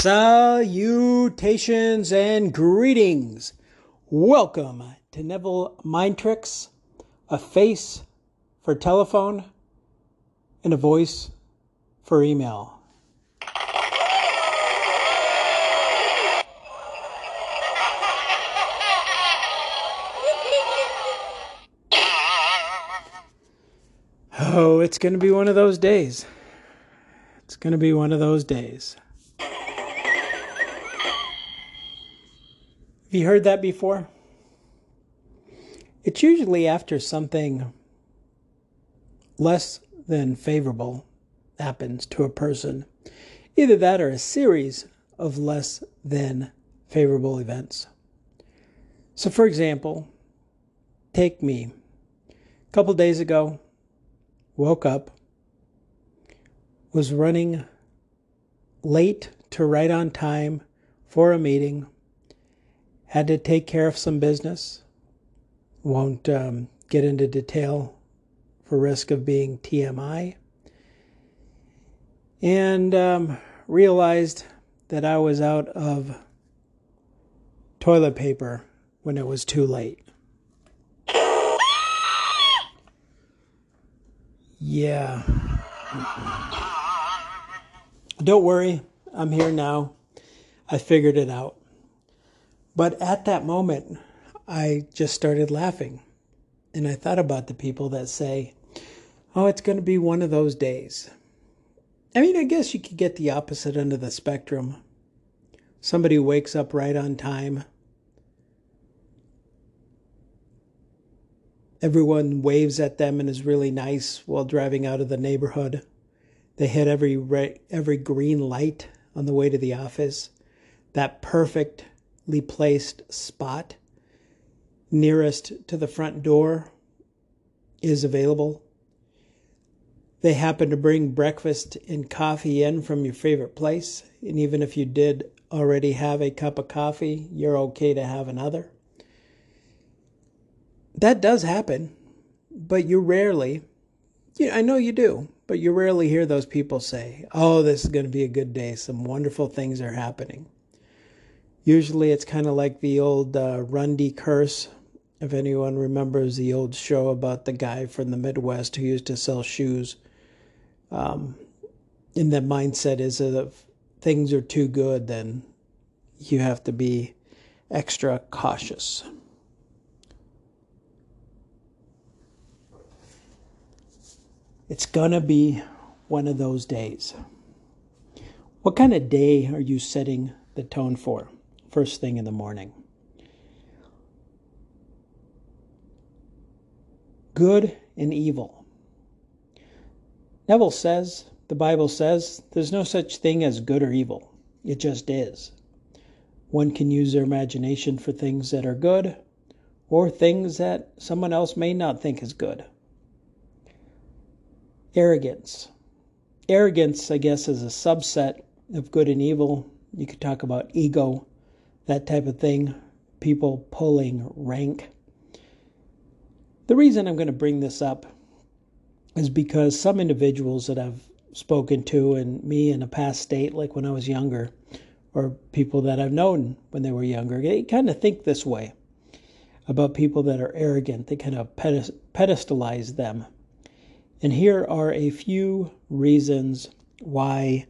Salutations and greetings. Welcome to Neville Mind Tricks, a face for telephone and a voice for email. Oh, it's going to be one of those days. It's going to be one of those days. Have you heard that before? It's usually after something less than favorable happens to a person. Either that or a series of less than favorable events. So, for example, take me. A couple days ago, woke up, was running late to right on time for a meeting had to take care of some business. Won't um, get into detail for risk of being TMI. And um, realized that I was out of toilet paper when it was too late. Yeah. Don't worry, I'm here now. I figured it out. But at that moment, I just started laughing. And I thought about the people that say, oh, it's going to be one of those days. I mean, I guess you could get the opposite end of the spectrum. Somebody wakes up right on time. Everyone waves at them and is really nice while driving out of the neighborhood. They hit every every green light on the way to the office. That perfect placed spot nearest to the front door is available. They happen to bring breakfast and coffee in from your favorite place. And even if you did already have a cup of coffee, you're okay to have another. That does happen, but you rarely, you, I know you do, but you rarely hear those people say, Oh, this is going to be a good day. Some wonderful things are happening. Usually it's kind of like the old uh, Bundy curse. If anyone remembers the old show about the guy from the Midwest who used to sell shoes. Um, and the mindset is that if things are too good, then you have to be extra cautious. It's going to be one of those days. What kind of day are you setting the tone for? First thing in the morning. Good and evil. Neville says, the Bible says, there's no such thing as good or evil. It just is. One can use their imagination for things that are good or things that someone else may not think is good. Arrogance. Arrogance, I guess, is a subset of good and evil. You could talk about ego that type of thing, people pulling rank. The reason I'm going to bring this up is because some individuals that I've spoken to and me in a past state, like when I was younger, or people that I've known when they were younger, they kind of think this way about people that are arrogant. They kind of pedestalize them. And here are a few reasons why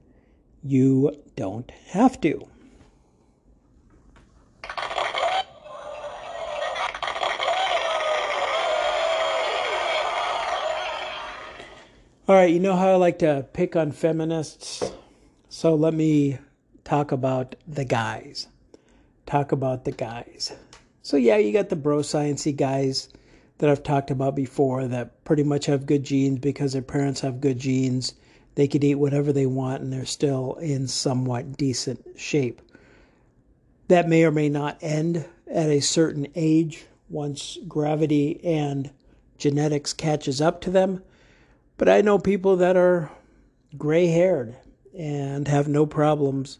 you don't have to. All right, you know how I like to pick on feminists? So let me talk about the guys. Talk about the guys. So, yeah, you got the bro sciencey guys that I've talked about before that pretty much have good genes because their parents have good genes. They could eat whatever they want and they're still in somewhat decent shape. That may or may not end at a certain age once gravity and genetics catches up to them but I know people that are gray haired and have no problems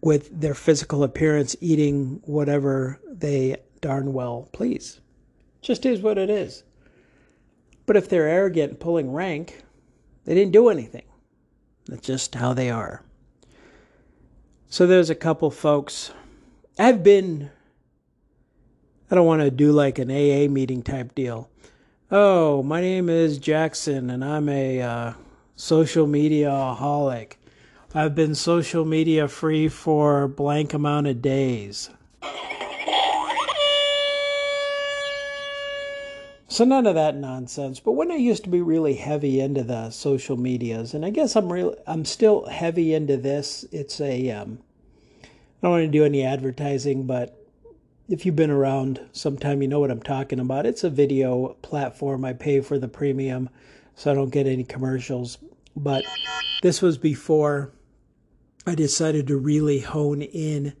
with their physical appearance eating whatever they darn well please. Just is what it is. But if they're arrogant and pulling rank, they didn't do anything. That's just how they are. So there's a couple folks. I've been, I don't want to do like an AA meeting type deal. Oh, my name is Jackson and I'm a uh, social media aholic. I've been social media free for blank amount of days. So none of that nonsense. But when I used to be really heavy into the social medias, and I guess I'm real, I'm still heavy into this. It's a, um, I don't want to do any advertising, but if you've been around sometime, you know what I'm talking about. It's a video platform. I pay for the premium, so I don't get any commercials. But this was before I decided to really hone in,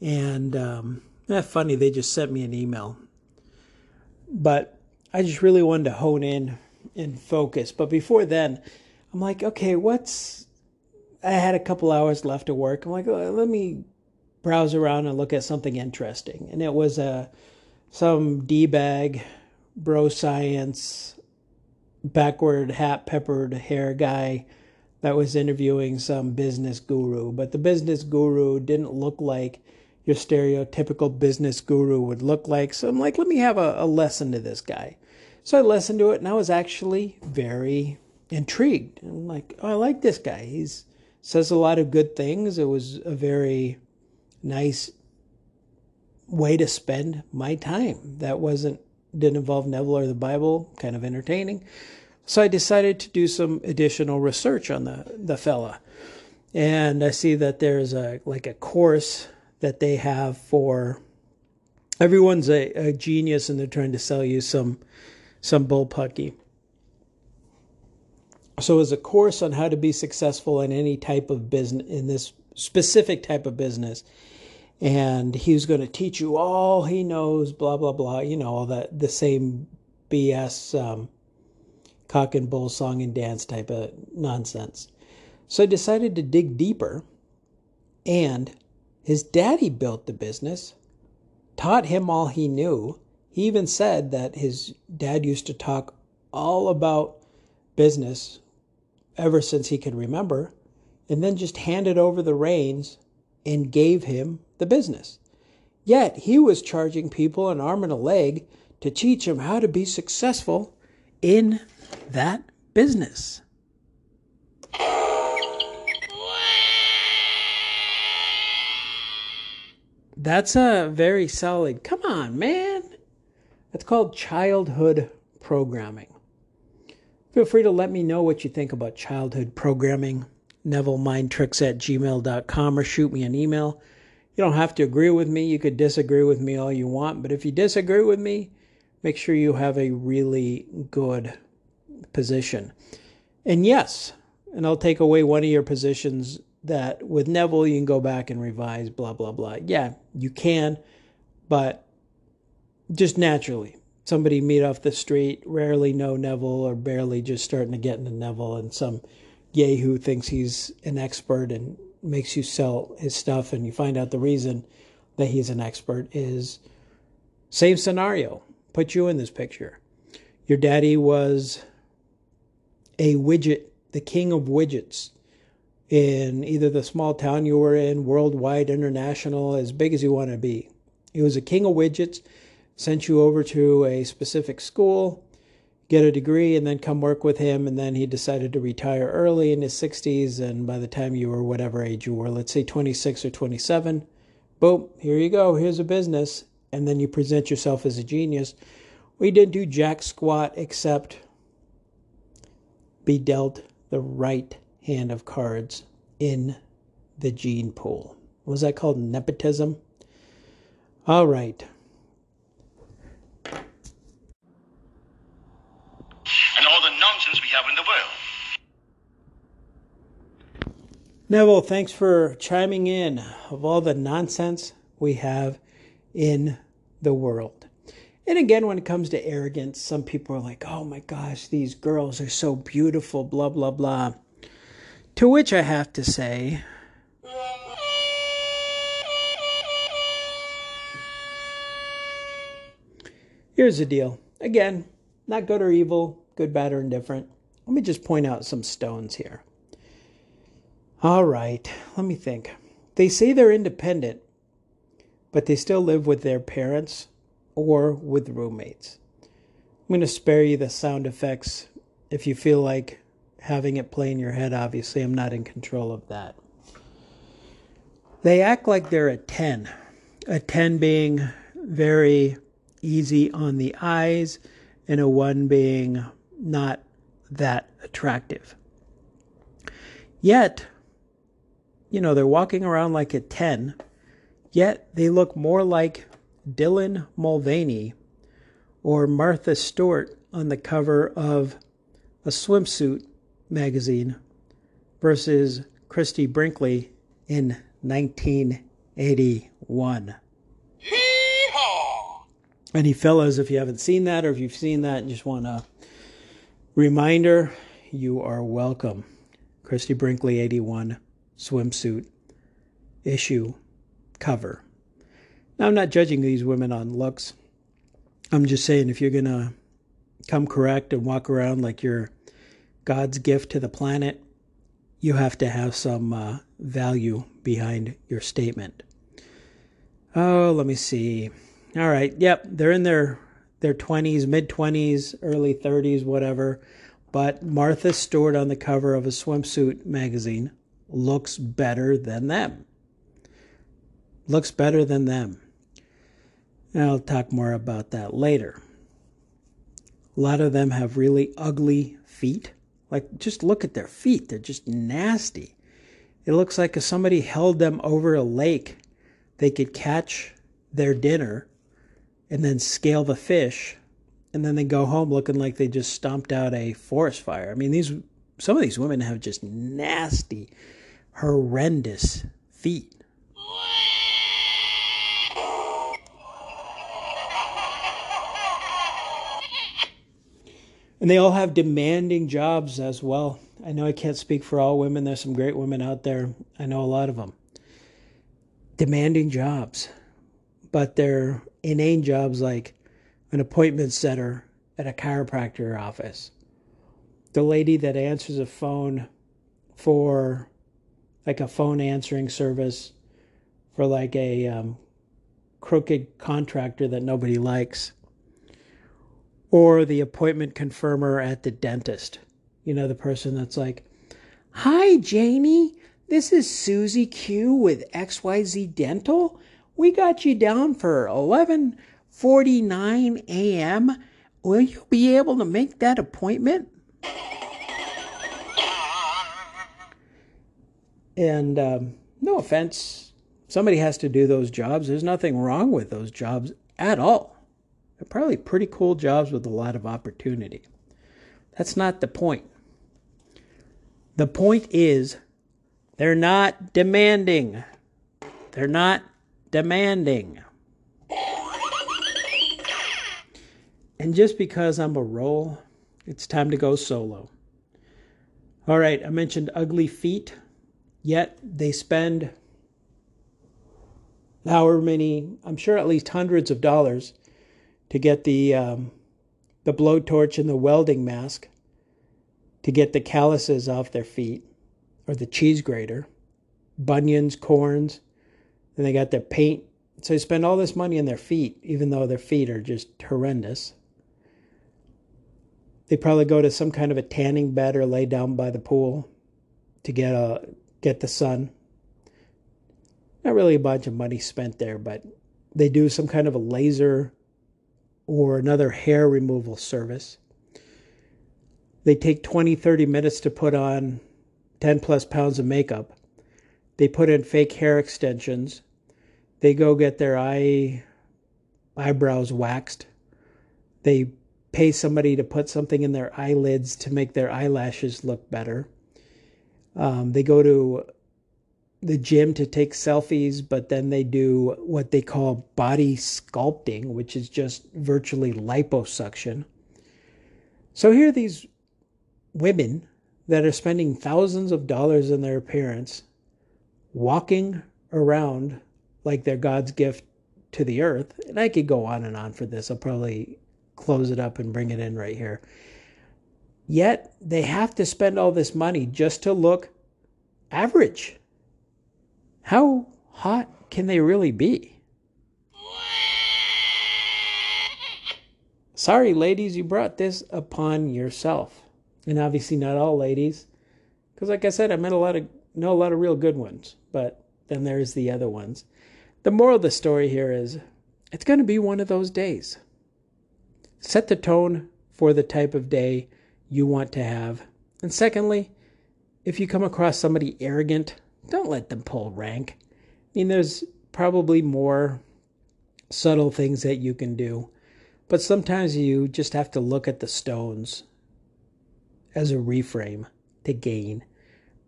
and um, eh, funny, they just sent me an email. But I just really wanted to hone in and focus. But before then, I'm like, okay, what's. I had a couple hours left to work. I'm like, let me browse around and look at something interesting. And it was a some d bag, bro science, backward hat peppered hair guy that was interviewing some business guru. But the business guru didn't look like your stereotypical business guru would look like. So I'm like, let me have a, a lesson to this guy. So I listened to it and I was actually very intrigued. I'm like, oh, I like this guy. He's says a lot of good things. It was a very nice way to spend my time. That wasn't didn't involve Neville or the Bible, kind of entertaining. So I decided to do some additional research on the the fella. And I see that there's a like a course that they have for everyone's a, a genius and they're trying to sell you some some bullpucky. So, as a course on how to be successful in any type of business, in this specific type of business, and he was going to teach you all he knows, blah blah blah. You know all that the same BS um, cock and bull song and dance type of nonsense. So I decided to dig deeper, and his daddy built the business, taught him all he knew, he even said that his dad used to talk all about business ever since he could remember, and then just handed over the reins and gave him the business. Yet he was charging people an arm and a leg to teach them how to be successful in that business. That's a very solid. Come on, man. That's called childhood programming. Feel free to let me know what you think about childhood programming. NevilleMindTricks at gmail.com or shoot me an email. You don't have to agree with me. You could disagree with me all you want, but if you disagree with me, make sure you have a really good position. And yes, and I'll take away one of your positions that with Neville you can go back and revise, blah, blah, blah. Yeah, you can, but just naturally. Somebody meet off the street, rarely know Neville or barely just starting to get into Neville, and some yahoo thinks he's an expert and makes you sell his stuff, and you find out the reason that he's an expert is same scenario. Put you in this picture. Your daddy was a widget, the king of widgets in either the small town you were in, worldwide, international, as big as you want to be. He was a king of widgets sent you over to a specific school, get a degree, and then come work with him. And then he decided to retire early in his 60s. And by the time you were whatever age you were, let's say 26 or 27, boom, here you go. Here's a business. And then you present yourself as a genius. We didn't do jack squat except be dealt the right hand of cards in the gene pool. Was that called nepotism? All right. Neville, thanks for chiming in of all the nonsense we have in the world. And again, when it comes to arrogance, some people are like, oh my gosh, these girls are so beautiful, blah, blah, blah. To which I have to say, here's the deal. Again, not good or evil, good, bad, or indifferent. Let me just point out some stones here. All right, let me think. They say they're independent, but they still live with their parents or with roommates. I'm going to spare you the sound effects if you feel like having it play in your head. Obviously, I'm not in control of that. They act like they're a 10, a 10 being very easy on the eyes, and a 1 being not that attractive. Yet, you know, they're walking around like a 10, yet they look more like Dylan Mulvaney or Martha Stewart on the cover of a swimsuit magazine versus Christie Brinkley in 1981. Hee-haw! Any fellas, if you haven't seen that or if you've seen that and just want a reminder, you are welcome. Christie Brinkley 81 swimsuit issue cover. Now, I'm not judging these women on looks. I'm just saying if you're going to come correct and walk around like you're God's gift to the planet, you have to have some uh, value behind your statement. Oh, let me see. All right. Yep, they're in their their 20s, mid 20s, early 30s, whatever. But Martha Stewart on the cover of a swimsuit magazine looks better than them. Looks better than them. I'll talk more about that later. A lot of them have really ugly feet. Like, just look at their feet. They're just nasty. It looks like if somebody held them over a lake, they could catch their dinner and then scale the fish. And then they go home looking like they just stomped out a forest fire. I mean, these some of these women have just nasty, horrendous feet. And they all have demanding jobs as well. I know I can't speak for all women. There's some great women out there. I know a lot of them. Demanding jobs, but they're inane jobs like an appointment setter at a chiropractor office. The lady that answers a phone for like a phone answering service for like a um, crooked contractor that nobody likes or the appointment confirmer at the dentist. You know, the person that's like, Hi, Janie. This is Susie Q with XYZ Dental. We got you down for 11:49 a.m. Will you be able to make that appointment? And um, no offense, somebody has to do those jobs. There's nothing wrong with those jobs at all. They're probably pretty cool jobs with a lot of opportunity. That's not the point. The point is they're not demanding. They're not demanding. And just because I'm a roll, it's time to go solo. All right, I mentioned ugly feet, yet they spend however many, I'm sure at least hundreds of dollars to get the um, the blowtorch and the welding mask to get the calluses off their feet or the cheese grater, bunions, corns. Then they got their paint. So they spend all this money on their feet, even though their feet are just horrendous. They probably go to some kind of a tanning bed or lay down by the pool to get a get the sun. Not really a bunch of money spent there, but they do some kind of a laser or another hair removal service. They take 20, 30 minutes to put on 10 plus pounds of makeup. They put in fake hair extensions. They go get their eye eyebrows waxed. They pay somebody to put something in their eyelids to make their eyelashes look better. Um, they go to the gym to take selfies, but then they do what they call body sculpting, which is just virtually liposuction. So here are these women that are spending thousands of dollars in their appearance, walking around like they're God's gift to the earth. And I could go on and on for this. I'll probably close it up and bring it in right here. Yet they have to spend all this money just to look average how hot can they really be? Sorry, ladies, you brought this upon yourself. And obviously, not all ladies. Because, like I said, I met a lot of, know a lot of real good ones. But then there's the other ones. The moral of the story here is it's going to be one of those days. Set the tone for the type of day you want to have. And secondly, if you come across somebody arrogant, don't let them pull rank. I mean, there's probably more subtle things that you can do but sometimes you just have to look at the stones as a reframe to gain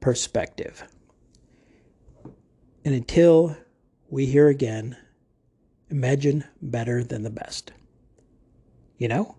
perspective. And until we hear again, imagine better than the best. You know?